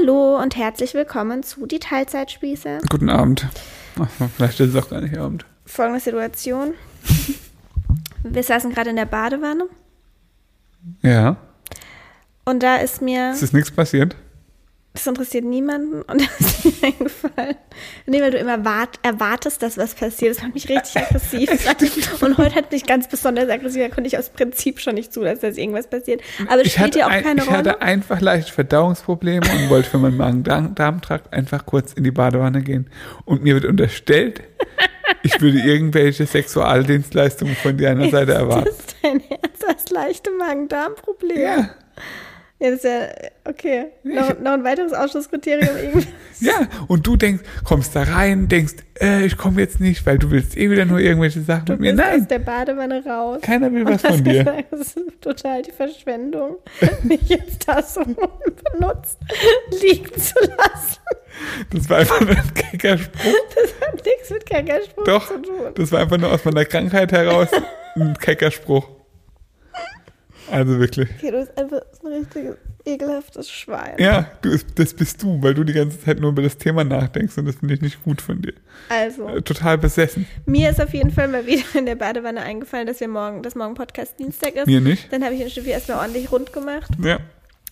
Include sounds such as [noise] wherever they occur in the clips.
Hallo und herzlich willkommen zu Die Teilzeitspieße. Guten Abend. Ach, vielleicht ist es auch gar nicht Abend. Folgende Situation. Wir saßen gerade in der Badewanne Ja. und da ist mir, Es ist nichts passiert. Das interessiert niemanden und [laughs] da ist mir eingefallen. Nee, weil du immer wart, erwartest, dass was passiert. Das macht mich richtig aggressiv. [laughs] Und heute hat mich ganz besonders aggressiv, da konnte ich aus Prinzip schon nicht zulassen, dass irgendwas passiert. Aber es Ich spielt ja auch ein, keine ich Rolle. hatte einfach leicht Verdauungsprobleme und wollte für meinen Magen-Darm-Trakt einfach kurz in die Badewanne gehen. Und mir wird unterstellt, ich würde irgendwelche Sexualdienstleistungen von deiner Seite erwarten. Das ist dein Herz, du hast leichte Magen-Darm-Probleme. Ja, Ja, das ist ja, okay. Noch, noch ein weiteres Ausschlusskriterium irgendwie. [laughs] ja. Und du denkst, kommst da rein, denkst, äh, ich komme jetzt nicht, weil du willst eh wieder nur irgendwelche Sachen Du mit mir. bist aus Nein, der Badewanne raus. keiner will was von dir. gesagt, das ist total die Verschwendung, [laughs] mich jetzt da so benutzt [laughs] liegen zu lassen. Das war einfach nur ein kecker Spruch. Das hat nichts mit Kackerspruch Doch, zu tun. das war einfach nur aus meiner Krankheit heraus ein kecker Spruch. Also wirklich. Okay, du bist einfach ein richtiges ekelhaftes Schwein. Ja, du, das bist du, weil du die ganze Zeit nur über das Thema nachdenkst und das finde ich nicht gut von dir. Also, Äh, Total besessen. mir ist auf jeden Fall mal wieder in der Badewanne eingefallen, dass wir morgen, dass morgen Podcast Dienstag ist. Mir nicht. Dann habe ich den Stück erstmal ordentlich rund gemacht. Ja.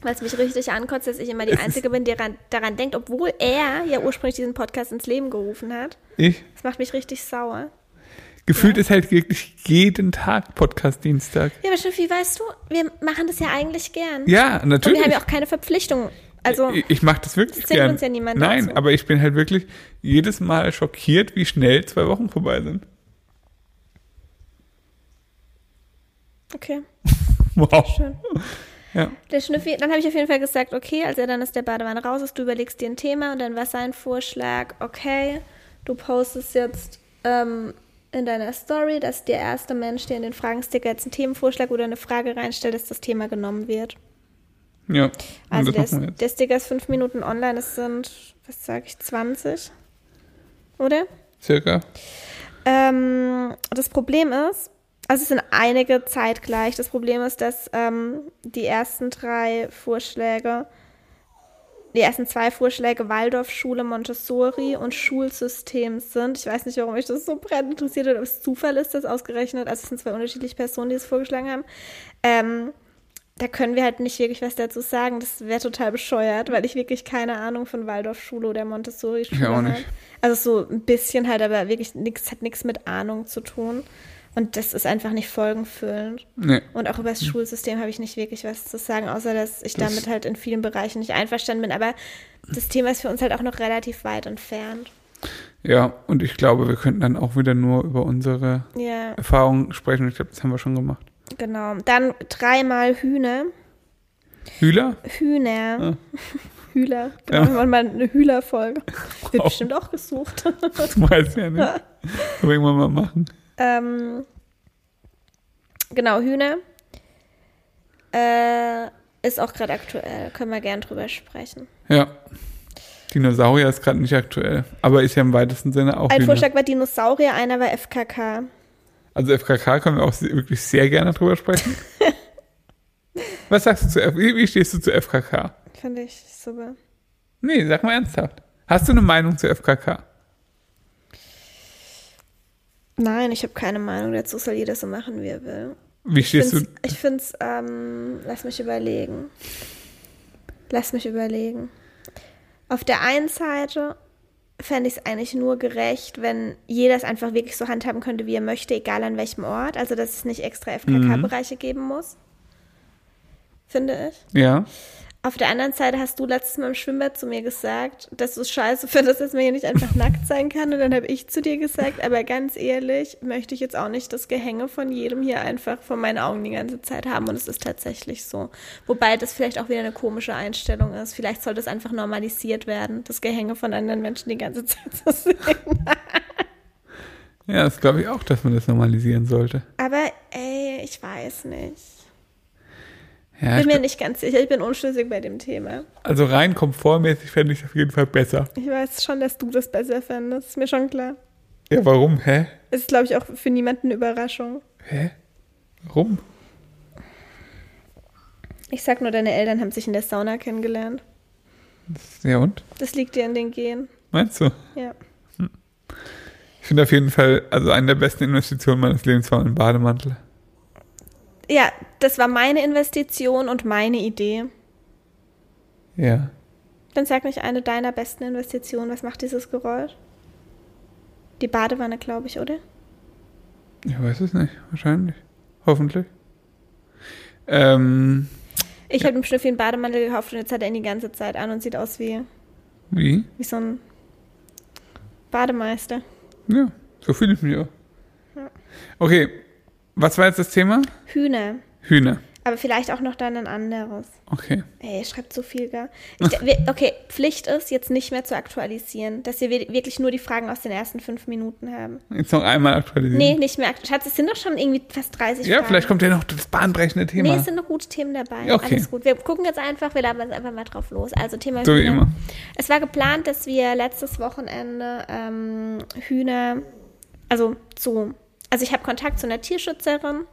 weil es mich richtig ankotzt, dass ich immer die Es Einzige bin, die daran, daran denkt, obwohl er ja ursprünglich diesen Podcast ins Leben gerufen hat. Ich. Das macht mich richtig sauer. Gefühlt ist halt wirklich jeden Tag Podcast-Dienstag. Ja, aber Schnüffi, weißt du, wir machen das ja eigentlich gern. Ja, Und natürlich. wir haben ja auch keine Verpflichtung. Also, ich ich mache das wirklich gern. uns ja niemand Nein, dazu. aber ich bin halt wirklich jedes Mal schockiert, wie schnell zwei Wochen vorbei sind. okay, [laughs] Wow. schön. Ja. Der Schnüffi, dann habe ich auf jeden Fall gesagt, okay, als er dann aus der Badewanne raus ist, du überlegst dir ein Thema und dann war sein Vorschlag, okay, du postest jetzt ähm, in deiner Story, dass der erste Mensch, der in den Fragensticker jetzt einen Themenvorschlag oder eine Frage reinstellt, dass das Thema genommen wird. Ja. Also der, der Sticker ist fünf Minuten online, das sind, was sage ich, 20? Oder? Circa. Ähm, das Problem ist, also es sind einige zeitgleich. Das Problem ist, dass ähm, die ersten drei Vorschläge, die ersten zwei Vorschläge Waldorfschule, Montessori und Schulsystem sind. Ich weiß nicht, warum mich das so brennend interessiert oder ob es Zufall ist, dass ausgerechnet, also es sind zwei unterschiedliche Personen, die es vorgeschlagen haben. Ähm, da können wir halt nicht wirklich was dazu sagen. Das wäre total bescheuert, weil ich wirklich keine Ahnung von Waldorfschule oder Montessori-Schule habe. nicht. Also so ein bisschen halt, aber wirklich nichts hat nichts mit Ahnung zu tun. Und das ist einfach nicht folgenfüllend. Nee. Und auch über das Schulsystem habe ich nicht wirklich was zu sagen, außer dass ich Das- damit halt in vielen Bereichen nicht einverstanden bin. Aber das Thema ist für uns halt auch noch relativ weit entfernt. Ja, und ich glaube, wir könnten dann auch wieder nur über unsere Ja, Erfahrungen sprechen. Ich glaube, das haben wir schon gemacht. genau. Dann dreimal Hühner. Hühler? Hühner. Ah. [laughs] Hühler. Genau, Ja. wir mal eine Hühler-Folge. [laughs] Wird Wow. bestimmt auch gesucht. Das weiß ich ja nicht. [laughs] Können wir irgendwann mal machen. Ähm, genau, Hühner. Äh, ist auch gerade aktuell. Können wir gern drüber sprechen. Ja. Dinosaurier ist gerade nicht aktuell, aber ist ja im weitesten Sinne auch Ein Hühner. Vorschlag war Dinosaurier, einer war FKK. Also FKK können wir auch wirklich sehr gerne drüber sprechen. [laughs] Was sagst du zu F wie, wie stehst du zu FKK? Finde ich super. Nee, sag mal ernsthaft. Hast du eine Meinung zu FKK? Nein, ich habe keine Meinung dazu. Soll jeder so machen, wie er will. Wie Ich stehst find's, du? ich finde es, ähm, lass mich überlegen. Lass mich überlegen. Auf der einen Seite fände ich es eigentlich nur gerecht, wenn jeder es einfach wirklich so handhaben könnte, wie er möchte, egal an welchem Ort. Also, dass es nicht extra FKK-Bereiche geben muss. Finde ich. Ja. Auf der anderen Seite hast du letztes Mal im Schwimmbad zu mir gesagt, dass du es scheiße findest, dass man hier nicht einfach nackt sein kann. Und dann habe ich zu dir gesagt, aber ganz ehrlich, möchte ich jetzt auch nicht das Gehänge von jedem hier einfach vor meinen Augen die ganze Zeit haben. Und es ist tatsächlich so. Wobei das vielleicht auch wieder eine komische Einstellung ist. Vielleicht sollte es einfach normalisiert werden, das Gehänge von anderen Menschen die ganze Zeit zu sehen. Ja, das glaube ich auch, dass man das normalisieren sollte. Aber ey, ich weiß nicht. Ja, Bin mir nicht ganz sicher. Ich bin unschlüssig bei dem Thema. also rein komfortmäßig fände ich es auf jeden Fall besser. Ich weiß schon, dass du das besser fändest. Ist mir schon klar. Ja, warum? Hä? Ist, glaube ich, auch für niemanden eine Überraschung. Hä? Warum? Ich sag nur, deine Eltern haben sich in der Sauna kennengelernt. Ja und? Das liegt dir in den Genen. Meinst du? Ja. Ich finde auf jeden Fall, also eine der besten Investitionen meines Lebens war ein Bademantel. Ja, das war meine Investition und meine Idee. Ja. Dann sag nicht eine deiner besten Investitionen. Was macht dieses Geräusch? Die Badewanne, glaube ich, oder? Ich weiß es nicht. Wahrscheinlich. Hoffentlich. Ähm, Ich habe dem Schnüffi einen Bademantel gekauft und jetzt hat er ihn die ganze Zeit an und sieht aus wie, wie? wie so ein Bademeister. Ja, so fühle ich mich auch. Ja. Okay, was war jetzt das Thema? Hühner. Hühner. Aber vielleicht auch noch dann ein anderes. Okay. Ey, schreibt so viel, gell? Ich, okay, Pflicht ist, jetzt nicht mehr zu aktualisieren, dass wir wir- wirklich nur die Fragen aus den ersten fünf Minuten haben. Jetzt noch einmal aktualisieren. Nee, nicht mehr. Schatz, es sind doch schon irgendwie fast 30 Ja, Fragen. vielleicht kommt ja noch das bahnbrechende Thema. Nee, es sind noch gute Themen dabei. Okay. Alles gut. Wir gucken jetzt einfach, wir labern jetzt einfach mal drauf los. Also Thema so wie Hühner. immer. Es war geplant, dass wir letztes Wochenende ähm, Hühner, also zu, also ich habe Kontakt zu einer Tierschützerin,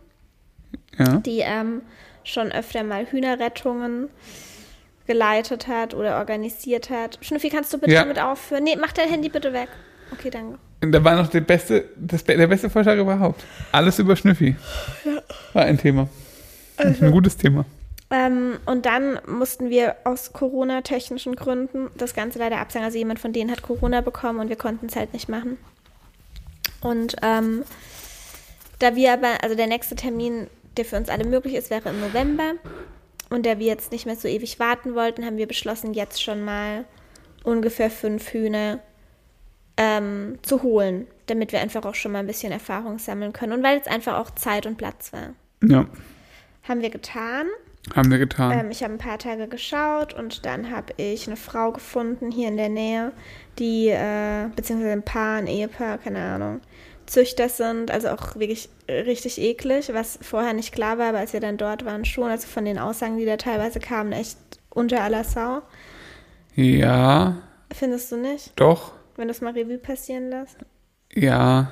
Ja. die ähm, schon öfter mal Hühnerrettungen geleitet hat oder organisiert hat. Schnüffi, kannst du bitte Ja. damit aufhören? Nee, mach dein Handy bitte weg. Okay, danke. Und da war noch der beste, das, der beste Vorschlag überhaupt. Alles über Schnüffi. War ein Thema. Ist ein gutes Thema. Ähm, und dann mussten wir aus Corona-technischen Gründen das Ganze leider absagen. Also jemand von denen hat Corona bekommen und wir konnten es halt nicht machen. Und ähm, da wir aber, also der nächste Termin, der für uns alle möglich ist, wäre im November. Und da wir jetzt nicht mehr so ewig warten wollten, haben wir beschlossen, jetzt schon mal ungefähr fünf Hühner ähm, zu holen, damit wir einfach auch schon mal ein bisschen Erfahrung sammeln können. Und weil es einfach auch Zeit und Platz war. Ja, Haben wir getan. haben wir getan. Ähm, ich habe ein paar Tage geschaut und dann habe ich eine Frau gefunden hier in der Nähe, die, äh, beziehungsweise ein Paar, ein Ehepaar, keine Ahnung, Züchter sind, also auch wirklich äh, richtig eklig, was vorher nicht klar war, aber als wir dann dort waren schon, also von den Aussagen, die da teilweise kamen, echt unter aller Sau. ja, Findest du nicht? doch. Wenn du es mal Revue passieren lässt? Ja,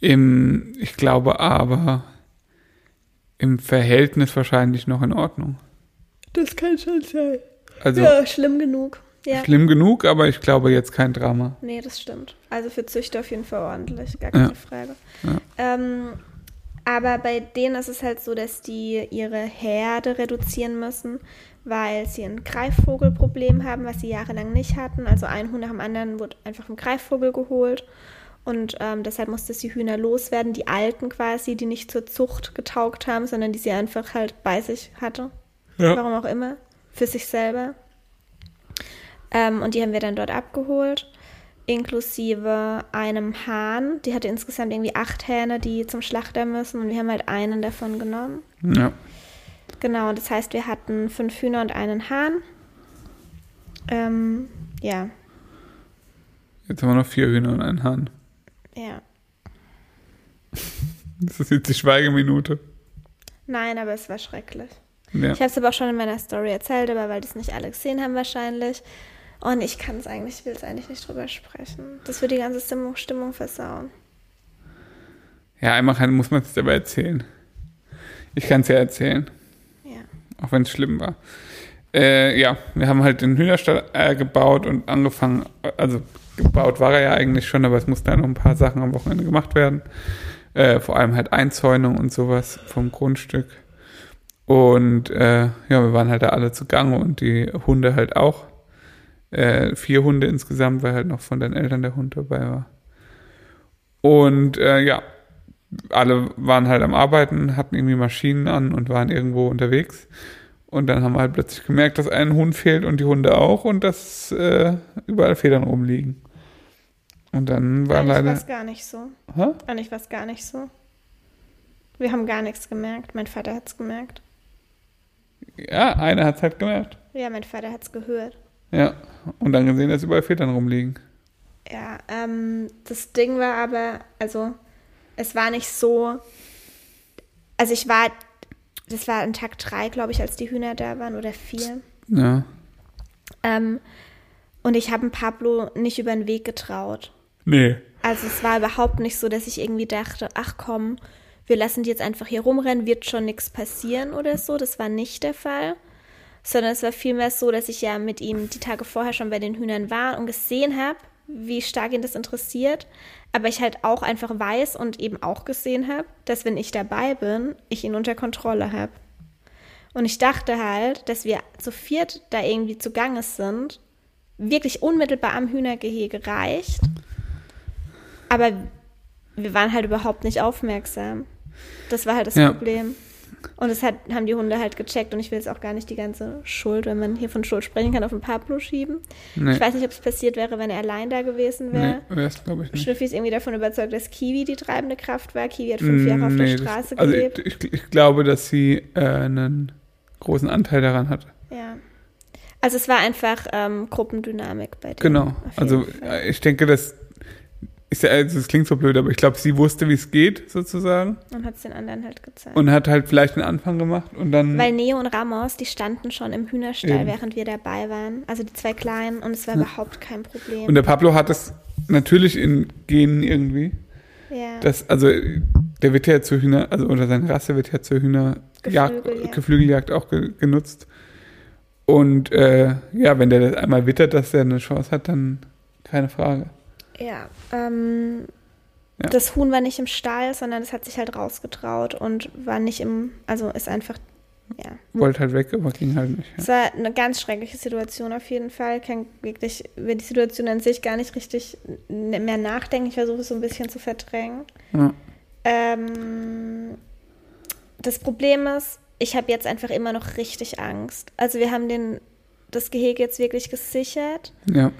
im, ich glaube aber im Verhältnis wahrscheinlich noch in Ordnung. Das kann schon sein. Also Ja, schlimm genug. Ja. schlimm genug, aber ich glaube jetzt kein Drama. Nee, das stimmt. Also für Züchter auf jeden Fall ordentlich, gar keine Ja. Frage. Ja. Ähm, aber bei denen ist es halt so, dass die ihre Herde reduzieren müssen, weil sie ein Greifvogelproblem haben, was sie jahrelang nicht hatten. Also ein Huhn nach dem anderen wurde einfach ein Greifvogel geholt. Und ähm, deshalb musste sie Hühner loswerden, die alten quasi, die nicht zur Zucht getaugt haben, sondern die sie einfach halt bei sich hatte. Ja. Warum auch immer. Für sich selber. Ähm, und die haben wir dann dort abgeholt, inklusive einem Hahn. Die hatte insgesamt irgendwie acht Hähne, die zum Schlachter müssen. Und wir haben halt einen davon genommen. Ja. Genau, das heißt, wir hatten fünf Hühner und einen Hahn. Ähm, ja, Jetzt haben wir noch vier Hühner und einen Hahn. ja. Das ist jetzt die Schweigeminute. Nein, aber es war schrecklich. Ja. Ich habe es aber auch schon in meiner Story erzählt, aber weil das nicht alle gesehen haben wahrscheinlich. Und ich kann es eigentlich, ich will es eigentlich nicht drüber sprechen. Das würde die ganze Stimmung, Stimmung versauen. Ja, einmal kann, muss man es aber erzählen. Ich kann es ja erzählen, Ja. auch wenn es schlimm war. Äh, ja, wir haben halt den Hühnerstall äh, gebaut und angefangen, also gebaut war er ja eigentlich schon, aber es mussten ja noch ein paar Sachen am Wochenende gemacht werden. Äh, vor allem halt Einzäunung und sowas vom Grundstück. Und äh, ja, wir waren halt da alle zugange und die Hunde halt auch. Äh, vier Hunde insgesamt, weil halt noch von den Eltern der Hund dabei war. Und äh, ja, alle waren halt am Arbeiten, hatten irgendwie Maschinen an und waren irgendwo unterwegs. Und dann haben wir halt plötzlich gemerkt, dass ein Hund fehlt und die Hunde auch und dass äh, überall Federn rumliegen. Und dann war Eigentlich war leider. es gar nicht so. Hä? Eigentlich war es gar nicht so. Wir haben gar nichts gemerkt. Mein Vater hat es gemerkt. Ja, einer hat es halt gemerkt. Ja, mein Vater hat es gehört. Ja. Und dann gesehen, dass überall Federn rumliegen. Ja, ähm, das Ding war aber, also, es war nicht so. Also, ich war, das war an Tag drei, glaube ich, als die Hühner da waren oder vier. Ja. Ähm, und ich habe Pablo nicht über den Weg getraut. Nee. Also, es war überhaupt nicht so, dass ich irgendwie dachte, ach komm, wir lassen die jetzt einfach hier rumrennen, wird schon nichts passieren oder so. Das war nicht der Fall. Sondern es war vielmehr so, dass ich ja mit ihm die Tage vorher schon bei den Hühnern war und gesehen habe, wie stark ihn das interessiert. Aber ich halt auch einfach weiß und eben auch gesehen habe, dass wenn ich dabei bin, ich ihn unter Kontrolle habe. Und ich dachte halt, dass wir zu viert da irgendwie zugange sind, wirklich unmittelbar am Hühnergehege reicht. Aber wir waren halt überhaupt nicht aufmerksam. Das war halt das Ja. Problem. Und das hat, haben die Hunde halt gecheckt und ich will jetzt auch gar nicht die ganze Schuld, wenn man hier von Schuld sprechen kann, auf den Pablo schieben. Nee, Ich weiß nicht, ob es passiert wäre, wenn er allein da gewesen nee wäre. wär's glaube ich nicht. Schnüffi ist irgendwie davon überzeugt, dass Kiwi die treibende Kraft war. Kiwi hat fünf Jahre auf Mm, der nee, Straße das, also gelebt. ich, ich, ich glaube, dass sie äh, einen großen Anteil daran hat. Ja. Also es war einfach ähm, Gruppendynamik bei denen. Genau. Also Fall. äh, ich denke, das ist ja, also es klingt so blöd, aber ich glaube, sie wusste, wie es geht, sozusagen. Und hat es den anderen halt gezeigt. Und hat halt vielleicht den Anfang gemacht und dann. Weil Neo und Ramos, die standen schon im Hühnerstall, Eben. während wir dabei waren. Also die zwei Kleinen und es war überhaupt kein Problem. und der Pablo hat es natürlich in Genen irgendwie. ja. Das, also der wird ja zur Hühner, also oder seine Rasse wird ja zur Hühnerjagd, Geflügeljagd. Geflügeljagd auch ge genutzt. Und äh, ja, wenn der das einmal wittert, dass er eine Chance hat, dann keine Frage. Ja. Ähm, Ja. Das Huhn war nicht im Stall, sondern es hat sich halt rausgetraut und war nicht im, also ist einfach, ja. Wollte halt weg, aber ging halt nicht. Es war eine ganz schreckliche Situation auf jeden Fall. Kann wirklich über die Situation an sich gar nicht richtig mehr nachdenken. Ich versuche es so ein bisschen zu verdrängen. Ja. Ähm, das Problem ist, ich habe jetzt einfach immer noch richtig Angst. Also wir haben den, das Gehege jetzt wirklich gesichert, ja.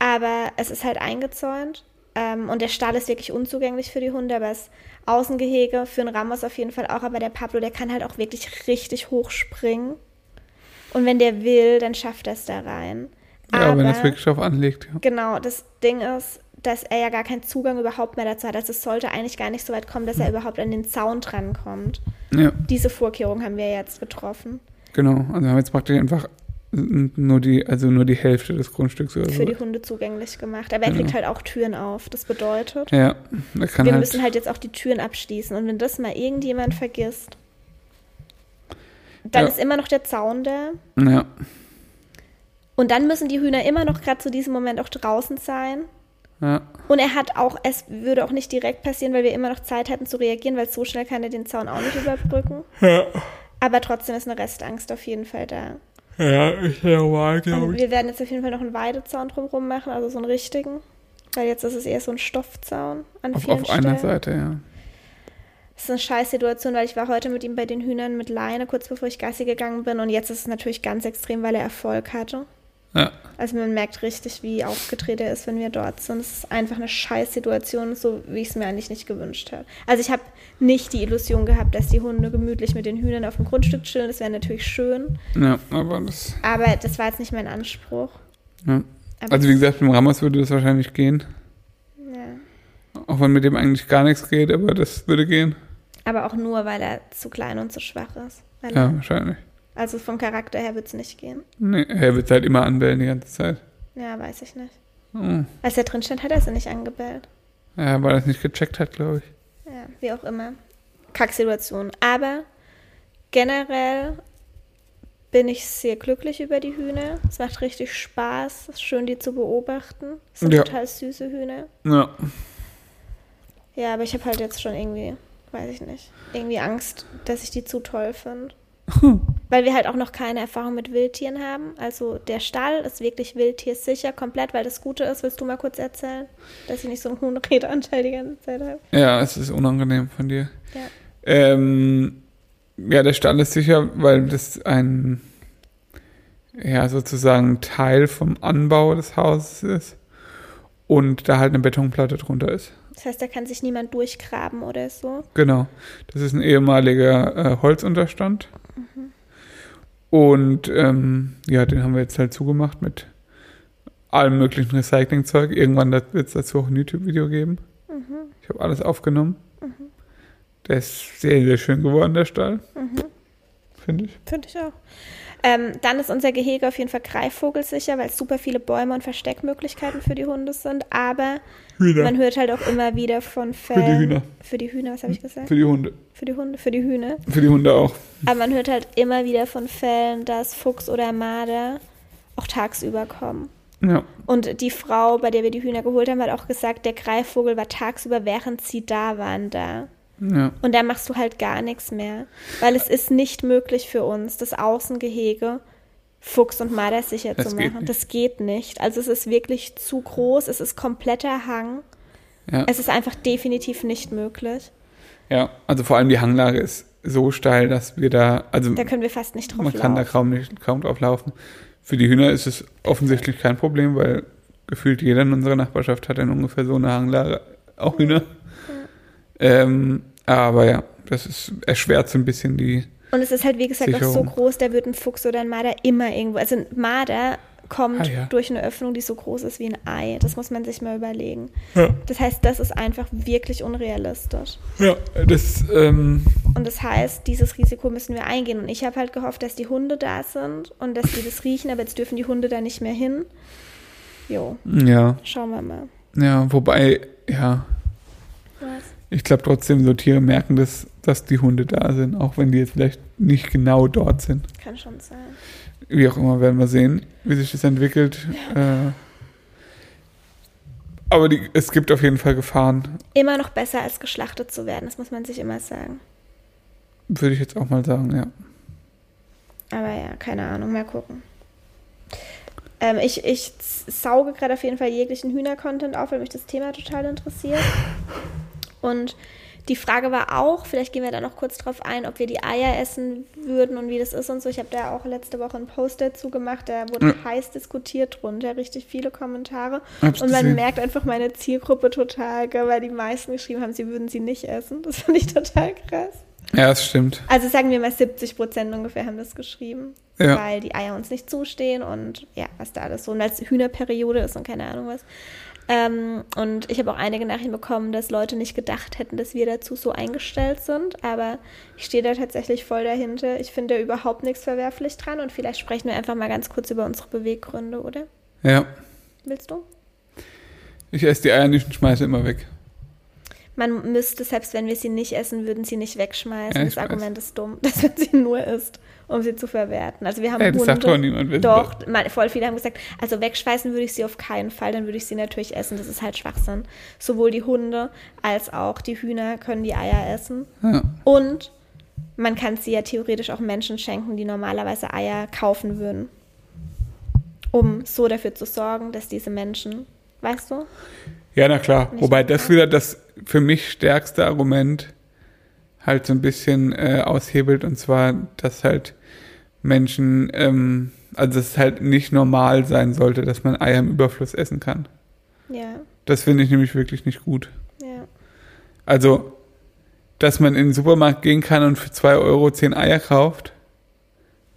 Aber es ist halt eingezäunt. Ähm, und der Stall ist wirklich unzugänglich für die Hunde, aber das Außengehege für einen Ramos auf jeden Fall auch. Aber der Pablo, der kann halt auch wirklich richtig hoch springen. Und wenn der will, dann schafft er es da rein. Ja, wenn das wirklich drauf anlegt, ja. Genau, das Ding ist, dass er ja gar keinen Zugang überhaupt mehr dazu hat. Also es sollte eigentlich gar nicht so weit kommen, dass er überhaupt an den Zaun drankommt. Ja, Diese Vorkehrung haben wir jetzt getroffen. genau. Also wir haben jetzt praktisch einfach nur die, also nur die Hälfte des Grundstücks oder Für so. die Hunde zugänglich gemacht. Aber er kriegt halt auch Türen auf. Das bedeutet, Ja, da kann wir halt, müssen halt jetzt auch die Türen abschließen. Und wenn das mal irgendjemand vergisst, dann Ja. ist immer noch der Zaun da. ja, Und dann müssen die Hühner immer noch gerade zu diesem Moment auch draußen sein. ja, Und er hat auch, es würde auch nicht direkt passieren, weil wir immer noch Zeit hätten zu reagieren, weil so schnell kann er den Zaun auch nicht überbrücken. Aber trotzdem ist eine Restangst auf jeden Fall da. Ja, ist ja normal, Und wir werden jetzt auf jeden Fall noch einen Weidezaun drumherum machen, also so einen richtigen. Weil jetzt ist es eher so ein Stoffzaun an Auf, vielen auf einer Stellen. Seite, ja. Das ist eine scheiß Situation, weil ich war heute mit ihm bei den Hühnern mit Leine, kurz bevor ich Gassi gegangen bin. Und jetzt ist es natürlich ganz extrem, weil er Erfolg hatte. Ja, Also man merkt richtig, wie aufgedreht er ist, wenn wir dort sind. Es ist einfach eine scheiß Situation, so wie ich es mir eigentlich nicht gewünscht habe. Also ich habe nicht die Illusion gehabt, dass die Hunde gemütlich mit den Hühnern auf dem Grundstück chillen. Das wäre natürlich schön. ja, aber das, Aber das war jetzt nicht mein Anspruch. ja. Also wie gesagt, mit dem Ramos würde das wahrscheinlich gehen. ja. Auch wenn mit dem eigentlich gar nichts geht, aber das würde gehen. Aber auch nur, weil er zu klein und zu schwach ist. Ja, wahrscheinlich. Also vom Charakter her wird es nicht gehen. Nee, er wird halt immer anbellen die ganze Zeit. Ja, weiß ich nicht. Oh. Als er drin stand, hat er sie nicht angebellt. Ja, weil er es nicht gecheckt hat, glaube ich. Ja, wie auch immer. Kacksituation. Aber generell bin ich sehr glücklich über die Hühner. Es macht richtig Spaß. Es ist schön, die zu beobachten. Es sind Ja. total süße Hühner. Ja. Ja, aber ich habe halt jetzt schon irgendwie, weiß ich nicht, irgendwie Angst, dass ich die zu toll finde. [laughs] Weil wir halt auch noch keine Erfahrung mit Wildtieren haben. Also der Stall ist wirklich wildtiersicher, komplett, weil das Gute ist, willst du mal kurz erzählen, dass ich nicht so einen hohen Redeanteil die ganze Zeit habe? Ja, es ist unangenehm von dir. Ja. Ähm, ja, der Stall ist sicher, weil das ein, ja, sozusagen Teil vom Anbau des Hauses ist und da halt eine Betonplatte drunter ist. Das heißt, da kann sich niemand durchgraben oder so. Genau. Das ist ein ehemaliger äh, Holzunterstand. Und ähm, ja, den haben wir jetzt halt zugemacht mit allem möglichen Recyclingzeug. Irgendwann wird es dazu auch ein YouTube-Video geben. Ich habe alles aufgenommen. Der ist sehr, sehr schön geworden, der Stall. finde ich. Finde ich auch. Ähm, dann ist unser Gehege auf jeden Fall greifvogelsicher, weil es super viele Bäume und Versteckmöglichkeiten für die Hunde sind. Aber Hühner. man hört halt auch immer wieder von Für Fällen. die Hühner. Für die Hühner, was habe ich gesagt? Für die Hunde. Für die Hunde, für die Hühner. Für die Hunde auch. Aber man hört halt immer wieder von Fällen, dass Fuchs oder Marder auch tagsüber kommen. Ja. Und die Frau, bei der wir die Hühner geholt haben, hat auch gesagt, der Greifvogel war tagsüber, während sie da waren, da. Ja. Und da machst du halt gar nichts mehr. Weil es ist nicht möglich für uns, das Außengehege Fuchs und Marder sicher Das zu machen. Das geht nicht. Also es ist wirklich zu groß, es ist kompletter Hang. Ja. Es ist einfach definitiv nicht möglich. ja, also vor allem die Hanglage ist so steil, dass wir da, also Da können wir fast nicht drauf man kann da laufen. kaum, nicht, kaum drauf laufen. Für die Hühner ist es offensichtlich kein Problem, weil gefühlt jeder in unserer Nachbarschaft hat dann ungefähr so eine Hanglage, auch Hühner. Ähm, aber ja, das ist erschwert so ein bisschen die, Und es ist halt, wie gesagt, auch so Sicherung. groß, da wird ein Fuchs oder ein Marder immer irgendwo. Also ein Marder kommt Ah, ja. durch eine Öffnung, die so groß ist wie ein Ei. Das muss man sich mal überlegen. ja, Das heißt, das ist einfach wirklich unrealistisch. ja das, ähm, Und das heißt, dieses Risiko müssen wir eingehen. Und ich habe halt gehofft, dass die Hunde da sind und dass die das riechen, aber jetzt dürfen die Hunde da nicht mehr hin. Jo, ja, schauen wir mal. ja, wobei, ja, Was? Ich glaube trotzdem, so Tiere merken das, dass die Hunde da sind, auch wenn die jetzt vielleicht nicht genau dort sind. Kann schon sein. Wie auch immer, werden wir sehen, wie sich das entwickelt. Äh, aber die, es gibt auf jeden Fall Gefahren, Immer noch besser als geschlachtet zu werden, das muss man sich immer sagen. würde ich jetzt auch mal sagen, ja. Aber ja, keine Ahnung, mal gucken. Ähm, ich, ich sauge gerade auf jeden Fall jeglichen Hühner-Content auf, weil mich das Thema total interessiert. Und die Frage war auch, vielleicht gehen wir da noch kurz drauf ein, ob wir die Eier essen würden und wie das ist und so. Ich habe da auch letzte Woche einen Post dazu gemacht, da wurde Ja. heiß diskutiert drunter, richtig viele Kommentare. Hab's und man gesehen. merkt einfach meine Zielgruppe total, gell, weil die meisten geschrieben haben, sie würden sie nicht essen. Das fand ich total krass. Ja, das stimmt. Also sagen wir mal 70 Prozent ungefähr haben das geschrieben, Ja. weil die Eier uns nicht zustehen und ja, was da alles so, und als Hühnerperiode ist und keine Ahnung was. Ähm, und ich habe auch einige Nachrichten bekommen, dass Leute nicht gedacht hätten, dass wir dazu so eingestellt sind, aber ich stehe da tatsächlich voll dahinter. Ich finde da überhaupt nichts verwerflich dran und vielleicht sprechen wir einfach mal ganz kurz über unsere Beweggründe, oder? Ja. Willst du? Ich esse die Eier nicht und schmeiße immer weg. Man müsste, selbst wenn wir sie nicht essen, würden sie nicht wegschmeißen. Ja, das. Argument ist dumm, [laughs] dass man sie nur isst, um sie zu verwerten. Also wir haben Ey, das Hunde. sagt doch niemand. Doch, mal, voll viele haben gesagt, also wegschmeißen würde ich sie auf keinen Fall, dann würde ich sie natürlich essen. Das ist halt Schwachsinn. Sowohl die Hunde als auch die Hühner können die Eier essen. Ja. Und man kann sie ja theoretisch auch Menschen schenken, die normalerweise Eier kaufen würden. Um so dafür zu sorgen, dass diese Menschen, weißt du? Ja, na klar. Wobei das wieder das für mich stärkste Argument halt so ein bisschen äh, aushebelt und zwar, dass halt Menschen, ähm, also es halt nicht normal sein sollte, dass man Eier im Überfluss essen kann. Ja, Das finde ich nämlich wirklich nicht gut. ja. Also, dass man in den Supermarkt gehen kann und für 2 Euro 10 Eier kauft.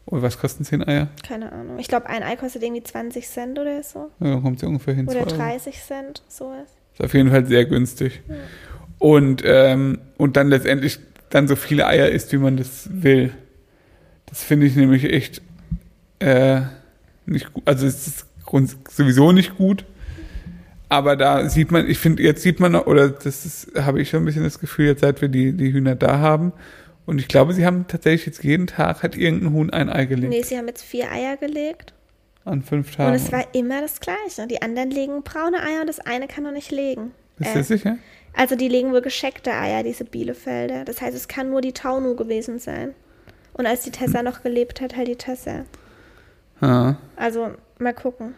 Oh, was kosten 10 Eier? Keine Ahnung. Ich glaube, ein Ei kostet irgendwie 20 Cent oder so. Ja, kommt ja ungefähr hin. Oder 2 Euro. 30 Cent, sowas. Ist auf jeden Fall sehr günstig. Und, ähm, und dann letztendlich dann so viele Eier isst, wie man das will. Das finde ich nämlich echt äh, nicht gut. Also es ist sowieso nicht gut. Aber da sieht man, ich finde, jetzt sieht man, noch- oder das ist, habe ich schon ein bisschen das Gefühl, jetzt seit wir die, die Hühner da haben. Und ich glaube, sie haben tatsächlich jetzt jeden Tag hat irgendein Huhn ein Ei gelegt. Nee, sie haben jetzt vier Eier gelegt. An fünf Tagen. Und es war immer das Gleiche. Die anderen legen braune Eier und das eine kann noch nicht legen. Bist Äh, du sicher? Also die legen wohl gescheckte Eier, diese Bielefelder. Das heißt, es kann nur die Taunu gewesen sein. Und als die Tessa noch gelebt hat, halt die Tessa. Ja. Also mal gucken.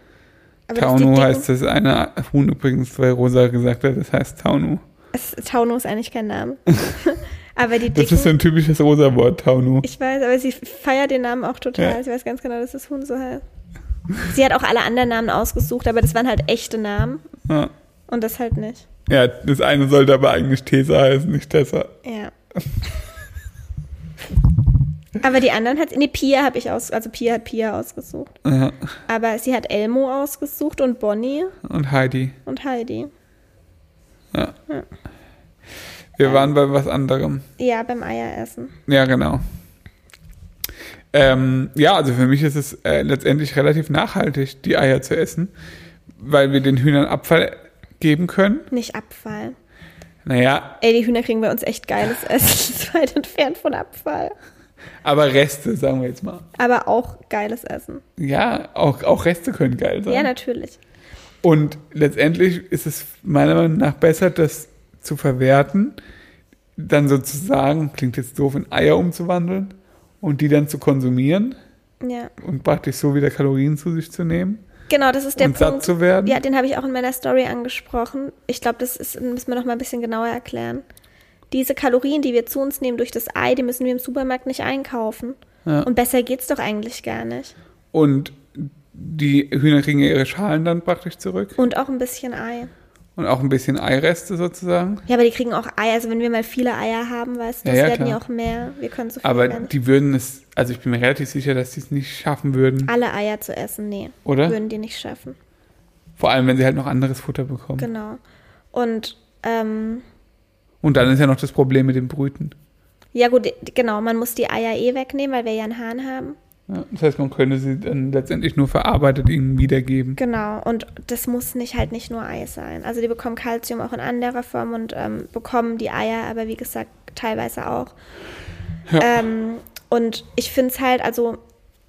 Aber Taunu heißt das eine Huhn übrigens, weil Rosa gesagt hat, das heißt Taunu. Es, Taunu ist eigentlich kein Name. [laughs] [laughs] aber die Das dicken. ist so ein typisches Rosa-Wort, Taunu. ich weiß, aber sie feiert den Namen auch total. Ja. Ich weiß ganz genau, dass das Huhn so heißt. Sie hat auch alle anderen Namen ausgesucht, aber das waren halt echte Namen. Ja. Und das halt nicht. ja, das eine sollte aber eigentlich Tesa heißen, nicht Tessa. Ja. [laughs] aber die anderen hat. Nee, Pia habe ich aus. Also Pia hat Pia ausgesucht. Ja. Aber sie hat Elmo ausgesucht und Bonnie Und Heidi. und Heidi. Ja. Ja. Wir waren bei was anderem. Ja, beim Eieressen. Ja, genau. Ähm, ja, also für mich ist es äh, letztendlich relativ nachhaltig, die Eier zu essen, weil wir den Hühnern Abfall geben können. Nicht Abfall. Naja, Ey, die Hühner kriegen bei uns echt geiles Essen. [laughs] Das ist weit entfernt von Abfall. Aber Reste, sagen wir jetzt mal. Aber auch geiles Essen. Ja, auch, auch Reste können geil sein. Ja, natürlich. Und letztendlich ist es meiner Meinung nach besser, das zu verwerten, dann sozusagen, klingt jetzt doof, in Eier umzuwandeln und die dann zu konsumieren Ja. und praktisch so wieder Kalorien zu sich zu nehmen Genau, das ist der und satt Punkt. zu werden. Ja, den habe ich auch in meiner Story angesprochen. Ich glaube, das ist, müssen wir noch mal ein bisschen genauer erklären. Diese Kalorien, die wir zu uns nehmen durch das Ei, die müssen wir im Supermarkt nicht einkaufen. Ja. Und besser geht's doch eigentlich gar nicht. Und die Hühner kriegen ja ihre Schalen dann praktisch zurück Und auch ein bisschen Ei. und auch ein bisschen Eireste sozusagen. Ja, aber die kriegen auch Eier. Also wenn wir mal viele Eier haben, weißt du, Ja, es ja, werden ja auch mehr. Wir können so viel Aber werden. die würden es, also ich bin mir relativ sicher, dass sie es nicht schaffen würden, Alle Eier zu essen, nee. oder? Würden die nicht schaffen. Vor allem, wenn sie halt noch anderes Futter bekommen. Genau. Und ähm, Und dann ist ja noch das Problem mit dem Brüten. ja gut, genau, man muss die Eier eh wegnehmen, weil wir ja einen Hahn haben. Ja, das heißt, man könnte sie dann letztendlich nur verarbeitet ihnen wiedergeben. Genau, und das muss nicht halt nicht nur Ei sein. Also die bekommen Kalzium auch in anderer Form und ähm, bekommen die Eier, aber wie gesagt, teilweise auch. Ja. Ähm, und ich finde es halt, also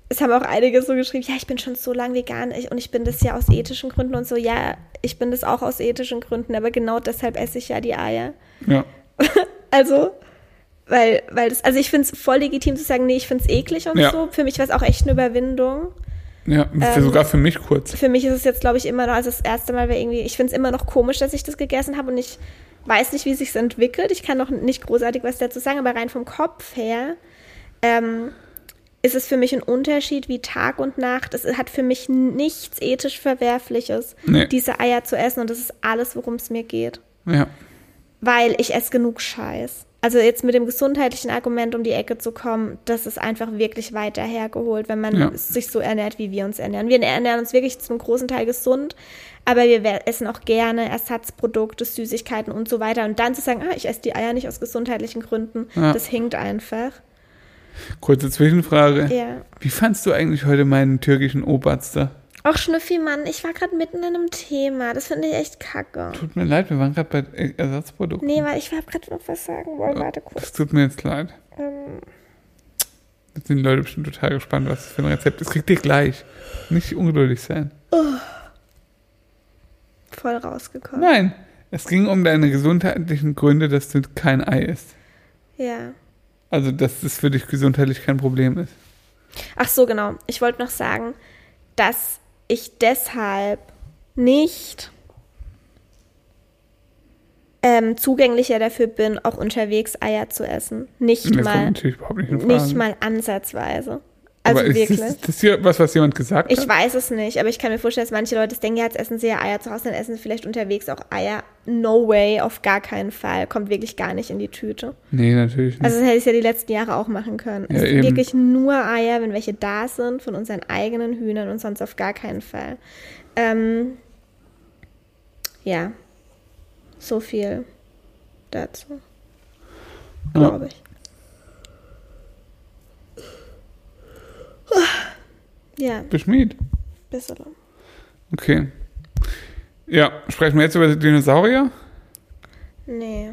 es haben auch einige so geschrieben, ja, ich bin schon so lange vegan ich, und ich bin das ja aus ethischen Gründen und so, ja, ich bin das auch aus ethischen Gründen, aber genau deshalb esse ich ja die Eier. Ja. [laughs] Also, weil, weil das, also ich finde es voll legitim zu sagen, nee, ich finde es eklig und Ja. so. Für mich war es auch echt eine Überwindung. Ja, Ähm, sogar für mich kurz. Für mich ist es jetzt, glaube ich, immer noch, also das erste Mal war irgendwie, ich finde es immer noch komisch, dass ich das gegessen habe und ich weiß nicht, wie sich entwickelt. Ich kann noch nicht großartig was dazu sagen, aber rein vom Kopf her ähm, ist es für mich ein Unterschied wie Tag und Nacht. Es hat für mich nichts ethisch Verwerfliches, Nee. diese Eier zu essen und das ist alles, worum es mir geht. Ja. Weil ich esse genug Scheiß. Also jetzt mit dem gesundheitlichen Argument um die Ecke zu kommen, das ist einfach wirklich weiter hergeholt, wenn man Ja. sich so ernährt, wie wir uns ernähren. Wir ernähren uns wirklich zum großen Teil gesund, aber wir essen auch gerne Ersatzprodukte, Süßigkeiten und so weiter. Und dann zu sagen, ah, ich esse die Eier nicht aus gesundheitlichen Gründen, Ja. das hinkt einfach. Kurze Zwischenfrage. Ja. Wie fandst du eigentlich heute meinen türkischen Oberster? Auch Schnüffi, Mann, ich war gerade mitten in einem Thema. Das finde ich echt kacke. Tut mir leid, wir waren gerade bei Ersatzprodukten. Nee, weil ich habe gerade noch was sagen wollen. Warte kurz. Es tut mir jetzt leid. Ähm, Jetzt sind die Leute bestimmt total gespannt, was das für ein Rezept ist. Kriegt ihr gleich. Nicht ungeduldig sein. voll rausgekommen. Nein, es ging um deine gesundheitlichen Gründe, dass du kein Ei isst. Ja. Also, dass das für dich gesundheitlich kein Problem ist. Ach so, genau. Ich wollte noch sagen, dass ich deshalb nicht ähm, zugänglicher dafür bin, auch unterwegs Eier zu essen. Nicht Das mal, nicht nicht mal ansatzweise. Also Aber ist wirklich. das, das hier was, was jemand gesagt Ich hat? weiß es nicht, aber ich kann mir vorstellen, dass manche Leute das denken, ja, jetzt essen sie ja Eier zu Hause, dann essen sie vielleicht unterwegs auch Eier. No way, auf gar keinen Fall. Kommt wirklich gar nicht in die Tüte. Nee, natürlich nicht. Also das hätte ich ja die letzten Jahre auch machen können. Ja, es sind wirklich nur Eier, wenn welche da sind, von unseren eigenen Hühnern und sonst auf gar keinen Fall. Ähm, ja, so viel dazu, Ja. glaube ich. Ja, Beschmied. bisschen. Okay. Ja, sprechen wir jetzt über Dinosaurier? Nee,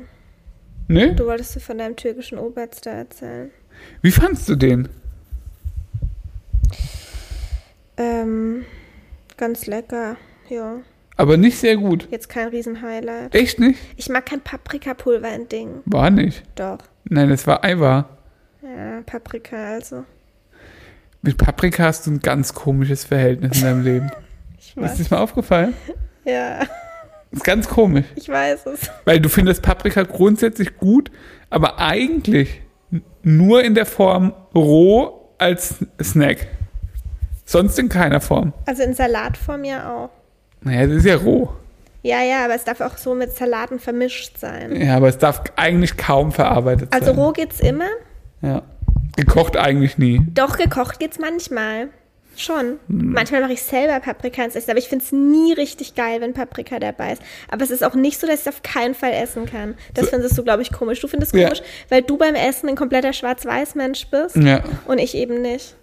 Nee? du wolltest du von deinem türkischen Oberster erzählen. Wie fandst du den? Ähm, ganz lecker, ja. Aber nicht sehr gut. Jetzt kein Riesen-Highlight. Echt nicht? Ich mag kein Paprikapulver in Ding. War nicht. Doch. Nein, das war Eiwar. Ja, Paprika also. Mit Paprika hast du ein ganz komisches Verhältnis in deinem [laughs] Leben. Ich Ist weiß. dir das mal aufgefallen? Ja, ist ganz komisch. ich weiß es. Weil du findest Paprika grundsätzlich gut, aber eigentlich nur in der Form roh als Snack. Sonst in keiner Form. Also in Salatform ja auch. Naja, das ist ja roh. Ja, ja, aber es darf auch so mit Salaten vermischt sein. Ja, aber es darf eigentlich kaum verarbeitet Also sein. roh geht's immer. Ja. Gekocht eigentlich nie. Doch, gekocht geht's manchmal. Schon. Hm. Manchmal mache ich selber Paprika ins Essen, aber ich finde es nie richtig geil, wenn Paprika dabei ist. Aber es ist auch nicht so, dass ich es auf keinen Fall essen kann. Das So- findest du, glaube ich, komisch. Du findest Ja. komisch, weil du beim Essen ein kompletter Schwarz-Weiß-Mensch bist Ja. und ich eben nicht.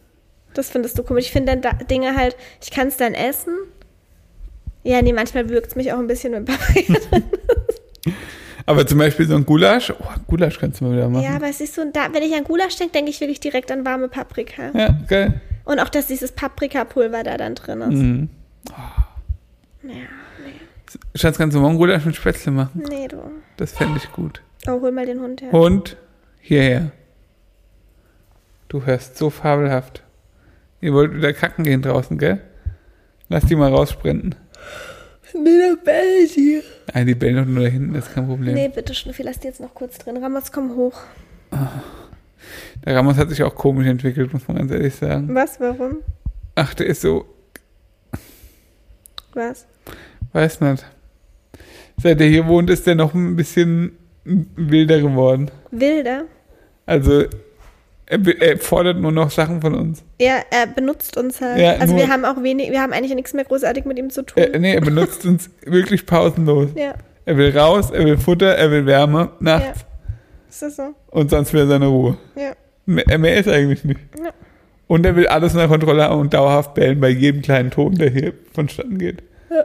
Das findest du komisch. Ich finde dann da Dinge halt, ich kann es dann essen. Ja, nee, manchmal wirkt es mich auch ein bisschen mit Paprika drin. [laughs] [laughs] Aber zum Beispiel so ein Gulasch, oh, Gulasch kannst du mal wieder machen. Ja, aber es ist so, da, wenn ich an Gulasch denke, denke ich wirklich direkt an warme Paprika. Ja, geil. Und auch, dass dieses Paprikapulver da dann drin ist. Mhm. Ja, nee. Schatz, kannst du morgen Gulasch mit Spätzle machen? Nee, du. Das fände ich gut. Oh, hol mal den Hund her. Hund, hierher. Du hörst so fabelhaft. Ihr wollt wieder kacken gehen draußen, gell? Lass die mal raussprinten. Nee, der bellt hier. Nein, die bellen doch nur da hinten, das ist kein Problem. Nee, bitte, Schnuffi, lass die jetzt noch kurz drin. Ramos, komm hoch. Der Ramos hat sich auch komisch entwickelt, muss man ganz ehrlich sagen. Was, warum? Ach, der ist so, Was? weiß nicht. Seit er hier wohnt, ist der noch ein bisschen wilder geworden. Wilder? Also, er, er fordert nur noch Sachen von uns. Ja, er benutzt uns halt. Ja, also wir haben auch wenig, wir haben eigentlich nichts mehr großartig mit ihm zu tun. Er, nee, er benutzt uns wirklich pausenlos. ja, Er will raus, er will Futter, er will Wärme nachts ist das so? und sonst will er seine Ruhe. Ja. Mehr, mehr ist eigentlich nicht. Ja. Und er will alles unter Kontrolle haben und dauerhaft bellen bei jedem kleinen Ton, der hier vonstatten geht. Ja.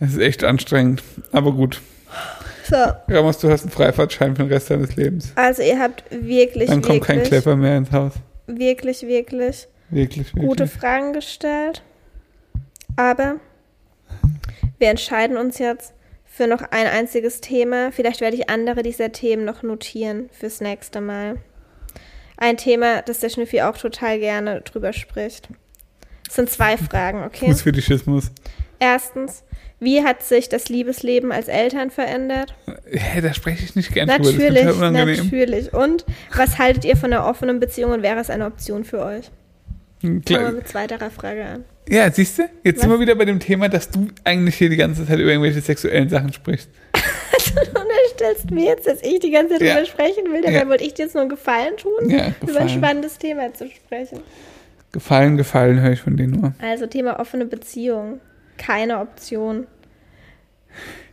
Das ist echt anstrengend. Aber gut. So, Ramos, du hast einen Freifahrtschein für den Rest deines Lebens. also ihr habt wirklich, Dann kommt kein wirklich, Klepper mehr ins Haus. wirklich, wirklich Wirklich, wirklich. gute Fragen gestellt. Aber wir entscheiden uns jetzt für noch ein einziges Thema. Vielleicht werde ich andere dieser Themen noch notieren fürs nächste Mal. Ein Thema, das der Schnüffi auch total gerne drüber spricht. Es sind zwei Fragen, okay? Fußfetischismus. Erstens, wie hat sich das Liebesleben als Eltern verändert? Hä, da spreche ich nicht gern drüber. Das Natürlich, total unangenehm. natürlich. Und was haltet ihr von einer offenen Beziehung und wäre es eine Option für euch? Fangen wir Klar. mit zweiterer Frage an. Ja, siehst du? Jetzt Was? sind wir wieder bei dem Thema, dass du eigentlich hier die ganze Zeit über irgendwelche sexuellen Sachen sprichst. [laughs] Du unterstellst mir jetzt, dass ich die ganze Zeit Ja. drüber sprechen will. Dabei Ja. wollte ich dir jetzt nur einen Gefallen tun, Ja, über ein gefallen. spannendes Thema zu sprechen. Gefallen, gefallen höre ich von dir nur. Also Thema offene Beziehung. Keine Option.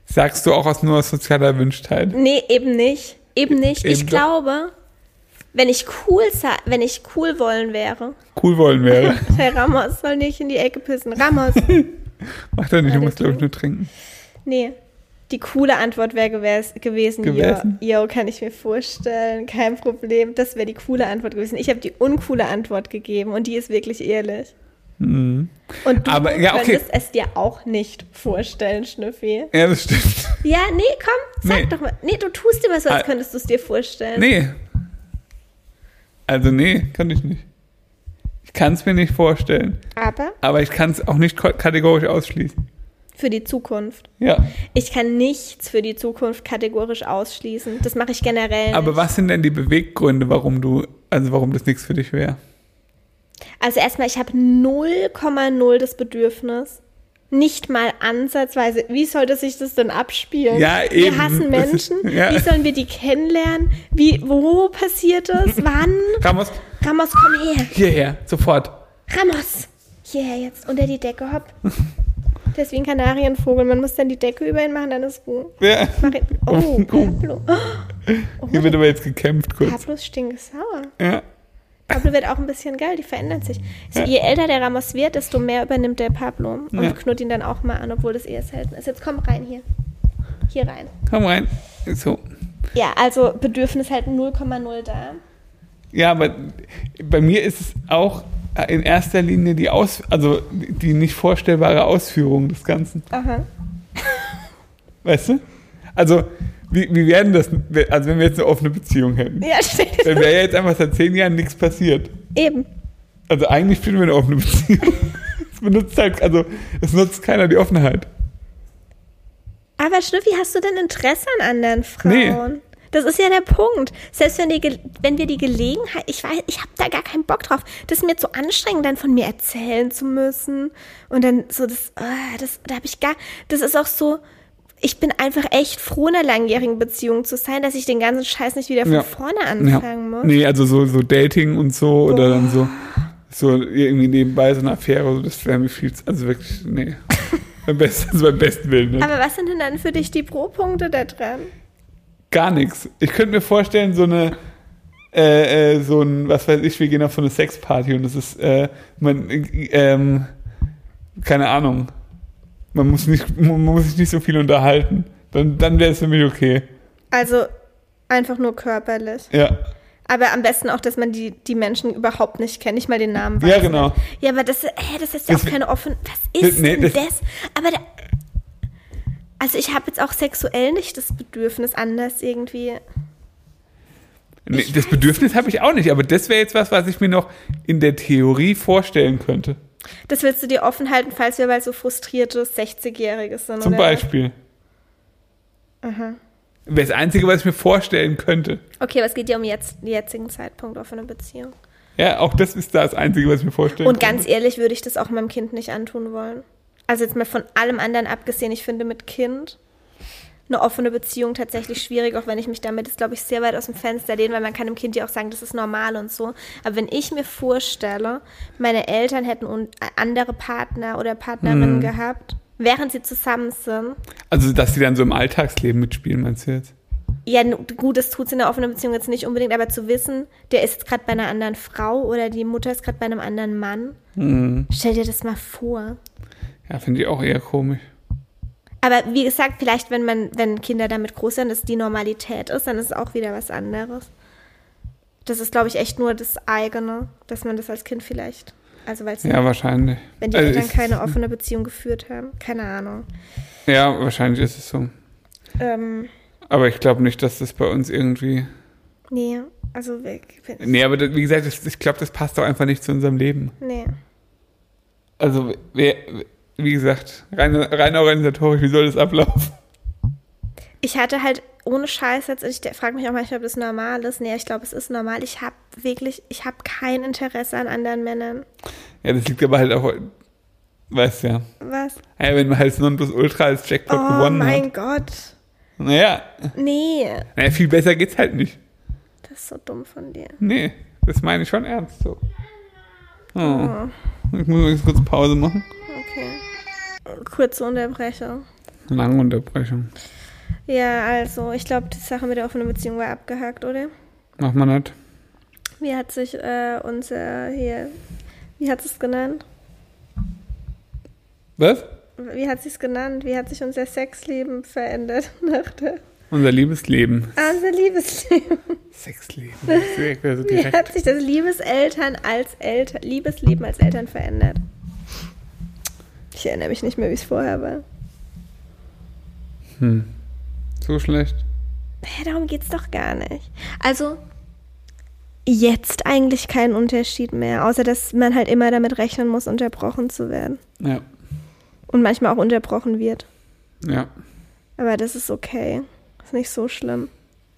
Sagst du auch aus nur aus sozialer Erwünschtheit? Nee, eben nicht. Eben nicht. Eben ich doch. glaube, wenn ich cool wenn ich cool wollen wäre, Cool wollen wäre. [laughs] Herr Ramos soll nicht in die Ecke pissen. Ramos. [laughs] Macht er nicht, du musst, glaube ich, nur trinken. Nee. Die coole Antwort wäre gewes gewesen, Gewesen? Jo, yo, kann ich mir vorstellen, kein Problem. Das wäre die coole Antwort gewesen. Ich habe die uncoole Antwort gegeben und die ist wirklich ehrlich. Mhm. Und du Aber, ja, okay. könntest es dir auch nicht vorstellen, Schnüffi. Ja, das stimmt. Ja, nee, komm, sag Nee. doch mal. Nee, du tust immer so, als Ah. könntest du es dir vorstellen. Nee. Also, nee, kann ich nicht. Ich kann es mir nicht vorstellen. Aber Aber ich kann es auch nicht kategorisch ausschließen. für die Zukunft. Ja. Ich kann nichts für die Zukunft kategorisch ausschließen. Das mache ich generell Aber nicht. was sind denn die Beweggründe, warum du, also warum das nichts für dich wäre? Also erstmal, ich habe 0,0 das Bedürfnis. Nicht mal ansatzweise. Wie sollte sich das denn abspielen? Ja, Wir eben. hassen Das ist- Menschen. ja. Wie sollen wir die kennenlernen? Wie, wo passiert das? [laughs] Wann? Ramos, Ramos, komm her. hierher, sofort. Ramos. Hierher jetzt. Unter die Decke, hopp. Der ist wie ein Kanarienvogel. Man muss dann die Decke über ihn machen, dann ist gut. Ja. Ihn. [laughs] Oh, Pablo. Oh, Hier wird aber jetzt gekämpft kurz. Pablo ist stinkesauer. Ja. Pablo wird auch ein bisschen geil, die verändern sich. So, je älter der Ramos wird, desto mehr übernimmt der Pablo und Ja. knurrt ihn dann auch mal an, obwohl das eher selten ist. Jetzt komm rein hier. Hier rein. Komm rein. So. Ja, also Bedürfnis halt 0,0 da. Ja, aber bei mir ist es auch in erster Linie die Aus, also die nicht vorstellbare Ausführung des Ganzen. Aha. Weißt du? Also, wie, wie werden das, also wenn wir jetzt eine offene Beziehung hätten, Ja, steht. dann wäre ja jetzt einfach seit zehn Jahren nichts passiert. Eben. Also eigentlich führen wir eine offene Beziehung. [laughs] Es benutzt halt, also es nutzt keiner die Offenheit. Aber Schnüffi, hast du denn Interesse an anderen Frauen? Nee. Das ist ja der Punkt. Selbst wenn, die, wenn wir die Gelegenheit, ich weiß, ich habe da gar keinen Bock drauf. Das ist mir zu anstrengend, dann von mir erzählen zu müssen. Und dann so das, ah, das, da habe ich gar, das ist auch so, ich bin einfach echt froh, in einer langjährigen Beziehung zu sein, dass ich den ganzen Scheiß nicht wieder von Ja. vorne Ja. anfangen muss. Nee, also so, so Dating und so oder dann so, so irgendwie nebenbei so eine Affäre, so, das wäre mir viel, zu- also wirklich, nee. [laughs] beim besten, also beim besten Willen. Ne? Aber was sind denn dann für dich die Pro-Punkte da dran? Gar nichts. Ich könnte mir vorstellen, so eine, äh, äh, so ein, was weiß ich, wir gehen auf so eine Sexparty und das ist, äh, man, äh, ähm, keine Ahnung. Man muss nicht, man muss sich nicht so viel unterhalten. Dann, dann wäre es für mich okay. Also einfach nur körperlich. Ja. Aber am besten auch, dass man die, die Menschen überhaupt nicht kennt, nicht mal den Namen weiß. Ja, genau. Ja, aber das, äh, das ist ja Das- auch keine offen. Was ist Nee, denn das- das? Aber da, also ich habe jetzt auch sexuell nicht das Bedürfnis anders irgendwie. Nee, das Bedürfnis habe ich auch nicht, aber das wäre jetzt was, was ich mir noch in der Theorie vorstellen könnte. Das willst du dir offen halten, falls wir bald so frustrierte 60-Jährige sind. Zum oder? Beispiel. Wäre das Einzige, was ich mir vorstellen könnte. Okay, es geht ja um jetzt, den jetzigen Zeitpunkt offene Beziehung. Ja, auch das ist das Einzige, was ich mir vorstellen Und könnte. ganz ehrlich würde ich das auch meinem Kind nicht antun wollen. Also jetzt mal von allem anderen abgesehen, ich finde mit Kind eine offene Beziehung tatsächlich schwierig, auch wenn ich mich damit jetzt, glaube ich, sehr weit aus dem Fenster lehne, weil man kann dem Kind ja auch sagen, das ist normal und so. Aber wenn ich mir vorstelle, meine Eltern hätten andere Partner oder Partnerinnen gehabt, während sie zusammen sind, Also, dass sie dann so im Alltagsleben mitspielen, meinst du jetzt? ja, gut, das tut es in der offenen Beziehung jetzt nicht unbedingt, aber zu wissen, der ist jetzt gerade bei einer anderen Frau oder die Mutter ist gerade bei einem anderen Mann, Mhm. stell dir das mal vor. Ja, finde ich auch eher komisch. Aber wie gesagt, vielleicht, wenn man, wenn Kinder damit groß sind, dass die Normalität ist, dann ist es auch wieder was anderes. Das ist, glaube ich, echt nur das eigene, dass man das als Kind vielleicht, also weil Ja, wahrscheinlich. wenn die Also Eltern keine offene Beziehung geführt haben, keine Ahnung. Ja, wahrscheinlich ist es so. Ähm, Aber ich glaube nicht, dass das bei uns irgendwie. nee, also weg. Nee, aber das, wie gesagt, das, ich glaube, das passt doch einfach nicht zu unserem Leben. Nee. Also, wer, wie gesagt, rein, rein organisatorisch, wie soll das ablaufen? Ich hatte halt ohne Scheiß jetzt, ich frage mich auch manchmal, ob das normal ist. Nee, ich glaube, es ist normal. Ich habe wirklich, ich habe kein Interesse an anderen Männern. Ja, das liegt aber halt auch, weißt ja. Was? Ja, wenn man halt Nonplusultra als Jackpot Oh gewonnen mein hat. Gott. Naja, Nee, naja, viel besser geht's halt nicht. das ist so dumm von dir. Nee, das meine ich schon ernst so. Oh. Ich muss jetzt kurz Pause machen. Okay. Kurze Unterbrechung. Lange Unterbrechung. Ja, also, ich glaube, die Sache mit der offenen Beziehung war abgehakt, oder? Mach mal nicht. Wie hat sich äh, unser hier, wie hat es genannt? Was? Wie hat es genannt? Wie hat sich unser Sexleben verändert [laughs] nach der, Unser Liebesleben. ah, unser Liebesleben? Sexleben. Das wäre so Wie hat sich das Liebeseltern als Eltern, Liebesleben als Eltern verändert? Ich erinnere mich nicht mehr, wie es vorher war. Hm. So schlecht. Hä, darum geht's doch gar nicht. Also, jetzt eigentlich kein Unterschied mehr, außer dass man halt immer damit rechnen muss, unterbrochen zu werden. Ja. Und manchmal auch unterbrochen wird. Ja. Aber das ist okay. Ist nicht so schlimm.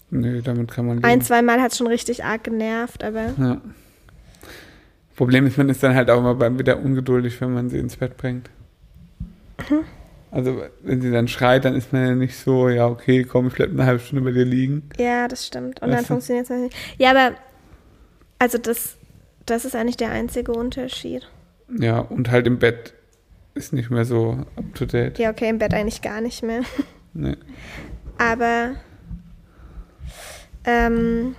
Nee, damit kann man leben. Ein, zweimal hat es schon richtig arg genervt, aber Ja. Problem ist, man ist dann halt auch immer wieder ungeduldig, wenn man sie ins Bett bringt. Mhm. Also, wenn sie dann schreit, dann ist man ja nicht so, ja, okay, komm, ich bleib eine halbe Stunde bei dir liegen. ja, das stimmt. Und dann Weißt du? funktioniert es nicht. Ja, aber also das, das ist eigentlich der einzige Unterschied. Ja, und halt im Bett ist nicht mehr so up to date. Ja, okay, im Bett eigentlich gar nicht mehr. [laughs] Nee. Aber ähm,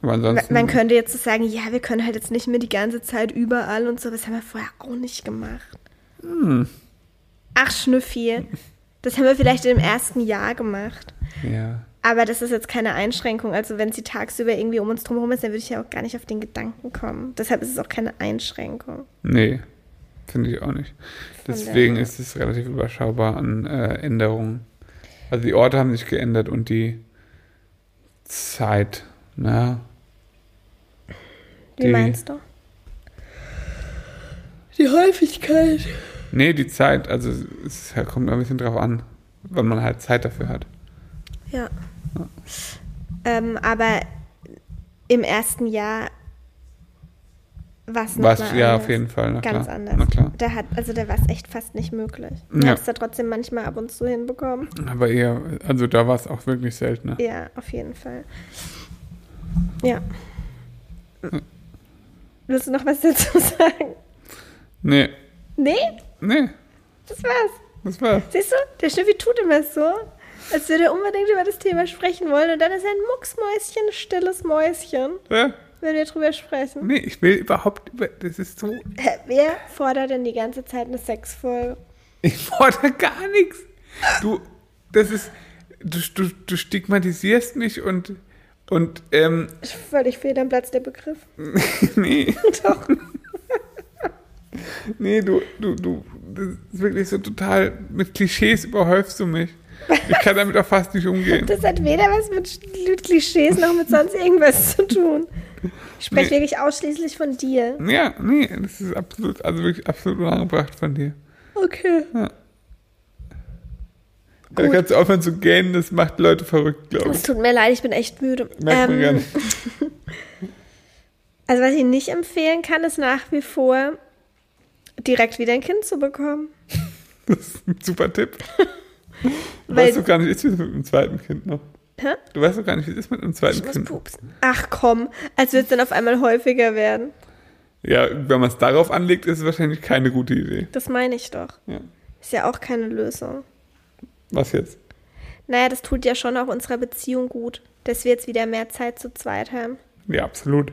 Aber ansonsten. man könnte jetzt so sagen, ja, wir können halt jetzt nicht mehr die ganze Zeit überall und so. Das haben wir vorher auch nicht gemacht. Hm, Ach, Schnüffi. Das haben wir vielleicht im ersten Jahr gemacht. ja. Aber das ist jetzt keine Einschränkung. Also wenn sie tagsüber irgendwie um uns drum herum ist, dann würde ich ja auch gar nicht auf den Gedanken kommen. Deshalb ist es auch keine Einschränkung. Nee, finde ich auch nicht. Deswegen ist es relativ überschaubar an äh, Änderungen. Also die Orte haben sich geändert und die Zeit. Na, Wie Die- meinst du? Die Häufigkeit. Nee, die Zeit, also es kommt ein bisschen drauf an, wann man halt Zeit dafür hat. Ja. Ähm, aber im ersten Jahr war es ja, anders. auf jeden Fall. Na Ganz klar. anders. Na klar. Da hat, also da war es echt fast nicht möglich. Du Ja. hast es da trotzdem manchmal ab und zu hinbekommen. Aber eher, also da war es auch wirklich seltener. Ja, auf jeden Fall. Ja. Willst du noch was dazu [laughs] sagen? Nee, Nee, nee, das war's. das war's. Siehst du, der Schnüffi tut immer so. Als würde er unbedingt über das Thema sprechen wollen und dann ist er ein Mucksmäuschen, stilles Mäuschen, Ja? wenn wir drüber sprechen. Nee, ich will überhaupt über. Das ist so. Wer fordert denn die ganze Zeit eine Sexfolge? Ich fordere gar nichts. Du, das ist. Du, du, du stigmatisierst mich und. Und, ähm, Völlig fehl am Platz der Begriff. [laughs] nee, [laughs] Doch. [laughs] nee, du, du, du, das ist wirklich so total, mit Klischees überhäufst du mich. Ich kann damit auch fast nicht umgehen. Das hat weder was mit Klischees noch mit sonst irgendwas zu tun. Ich spreche Nee. wirklich ausschließlich von dir. Ja, nee, das ist absolut, also wirklich absolut unangebracht von dir. Okay. Da Gut. kannst du aufhören zu gähnen, das macht Leute verrückt, glaube Es ich. tut mir leid, ich bin echt müde. Merkt man gar Ähm, nicht. [laughs] also was ich nicht empfehlen kann, ist nach wie vor direkt wieder ein Kind zu bekommen. [laughs] Das ist ein super Tipp. [laughs] Du weißt doch gar nicht, wie es ist mit dem zweiten Kind noch. Hä? Du weißt doch gar nicht, wie es ist mit einem zweiten Ich muss Kind. pupsen. Ach komm, als würde es dann auf einmal häufiger werden. Ja, wenn man es darauf anlegt, ist es wahrscheinlich keine gute Idee. Das meine ich doch. Ja. Ist ja auch keine Lösung. Was jetzt? Naja, das tut ja schon auch unserer Beziehung gut, dass wir jetzt wieder mehr Zeit zu zweit haben. Ja, absolut.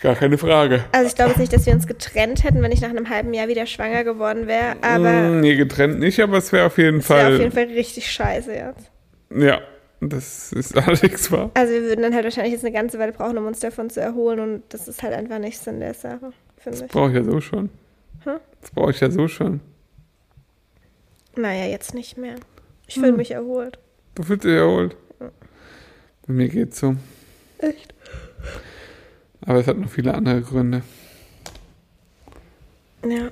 Gar keine Frage. Also ich glaube jetzt nicht, dass wir uns getrennt hätten, wenn ich nach einem halben Jahr wieder schwanger geworden wäre, aber Mm, nee, getrennt nicht, aber es wäre auf jeden es wäre Fall. auf jeden Fall richtig scheiße jetzt. Ja, das ist [laughs] allerdings wahr. Also wir würden dann halt wahrscheinlich jetzt eine ganze Weile brauchen, um uns davon zu erholen und das ist halt einfach nicht Sinn der Sache, finde ich. Brauche ich ja so schon. Hä? Das brauche ich ja so schon. Naja, jetzt nicht mehr. Ich fühle mich erholt. Du fühlst dich erholt. Bei mir geht's so. Echt? Aber es hat noch viele andere Gründe. Ja.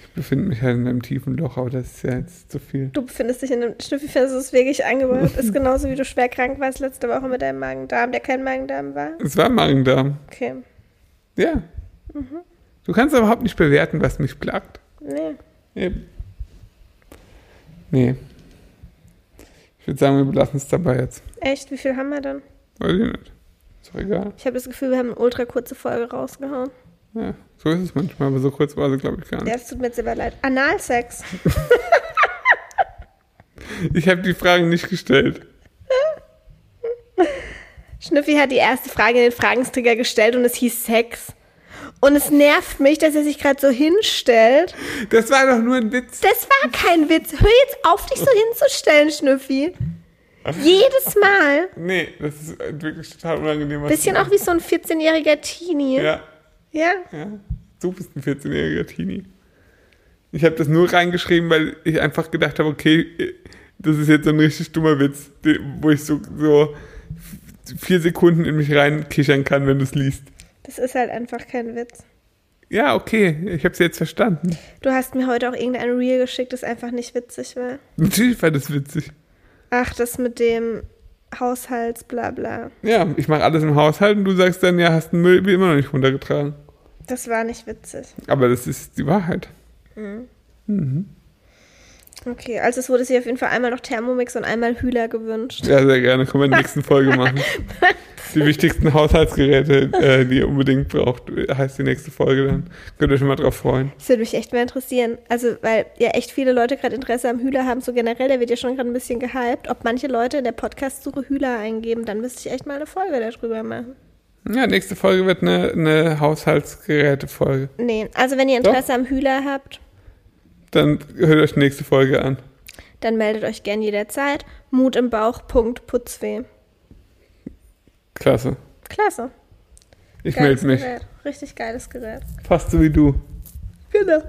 Ich befinde mich halt in einem tiefen Loch, aber das ist ja jetzt zu viel. Du befindest dich in einem Schnüffi, findest du es wirklich angebracht. Ist genauso wie du schwer krank warst letzte Woche mit deinem Magen-Darm, der kein Magen-Darm war. Es war Magen-Darm. Okay. Ja. Mhm. Du kannst überhaupt nicht bewerten, was mich plagt. Nee. Eben. Nee. Ich würde sagen, wir belassen es dabei jetzt. Echt? Wie viel haben wir dann? Weiß ich nicht. Ist doch egal. Ich habe das Gefühl, wir haben eine ultra kurze Folge rausgehauen. Ja, so ist es manchmal, aber so kurz war sie, glaube ich, gar Ja, nicht. es tut mir jetzt sehr leid. Analsex. [laughs] Ich habe die Fragen nicht gestellt. Schnüffi hat die erste Frage in den Fragensticker gestellt und es hieß Sex. Und es nervt mich, dass er sich gerade so hinstellt. Das war doch nur ein Witz. Das war kein Witz. Hör jetzt auf, dich so hinzustellen, Schnüffi. Jedes Mal. Nee, das ist wirklich total unangenehm. Bisschen auch wie so ein 14-jähriger Teenie. Ja, Ja. ja. Du bist ein 14-jähriger Teenie. Ich habe das nur reingeschrieben, weil ich einfach gedacht habe, okay, das ist jetzt so ein richtig dummer Witz, wo ich so, so vier Sekunden in mich reinkichern kann, wenn du es liest. Das ist halt einfach kein Witz. Ja, okay, ich habe es jetzt verstanden. Du hast mir heute auch irgendein Reel geschickt, das einfach nicht witzig war. Natürlich war das witzig. Ach, das mit dem Haushalts, bla bla. Ja, ich mache alles im Haushalt und du sagst dann, ja, hast den Müll wie immer noch nicht runtergetragen. Das war nicht witzig. Aber das ist die Wahrheit. Okay, also es wurde sich auf jeden Fall einmal noch Thermomix und einmal Hühler gewünscht. Ja, sehr gerne. Können wir in der nächsten Folge machen. [laughs] Die wichtigsten Haushaltsgeräte, äh, die ihr unbedingt braucht, heißt die nächste Folge dann. Könnt ihr schon mal drauf freuen. Das würde mich echt mal interessieren. Also, weil ja echt viele Leute gerade Interesse am Hühler haben, so generell, der wird ja schon gerade ein bisschen gehypt. Ob manche Leute in der Podcast-Suche Hühler eingeben, dann müsste ich echt mal eine Folge darüber machen. Ja, nächste Folge wird eine, eine Haushaltsgeräte-Folge. Nee, also wenn ihr Doch. Interesse am Hühler habt, Dann hört euch die nächste Folge an. dann meldet euch gern jederzeit. Mut im Bauch, Putzweh. Klasse. Klasse. Ich melde mich. Gerät. Richtig geiles Gerät. Fast so wie du. Genau.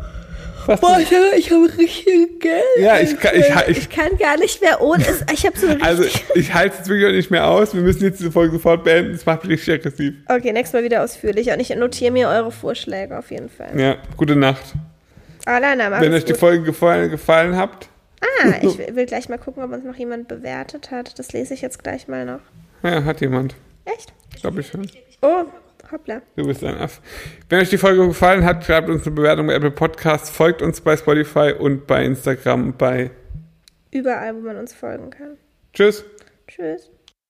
Fast Boah, ich habe, ich habe richtig Geld. Ja, ich kann- ich- ich- ich kann gar nicht mehr ohne es. Ich habe so richtig. Also, ich halte es jetzt wirklich auch nicht mehr aus. Wir müssen jetzt diese Folge sofort beenden. Das macht mich richtig aggressiv. okay, nächstes Mal wieder ausführlich. Und ich notiere mir eure Vorschläge auf jeden Fall. Ja, gute Nacht. Alana, mach Wenn euch die gut. Folge gefallen, gefallen habt, Ah, [laughs] ich will will gleich mal gucken, ob uns noch jemand bewertet hat. Das lese ich jetzt gleich mal noch. ja, hat jemand. Echt? Glaube ich schon. Oh, hoppla. Du bist ein Aff. Wenn euch die Folge gefallen hat, schreibt uns eine Bewertung bei Apple Podcasts, folgt uns bei Spotify und bei Instagram bei Überall, wo man uns folgen kann. Tschüss. Tschüss.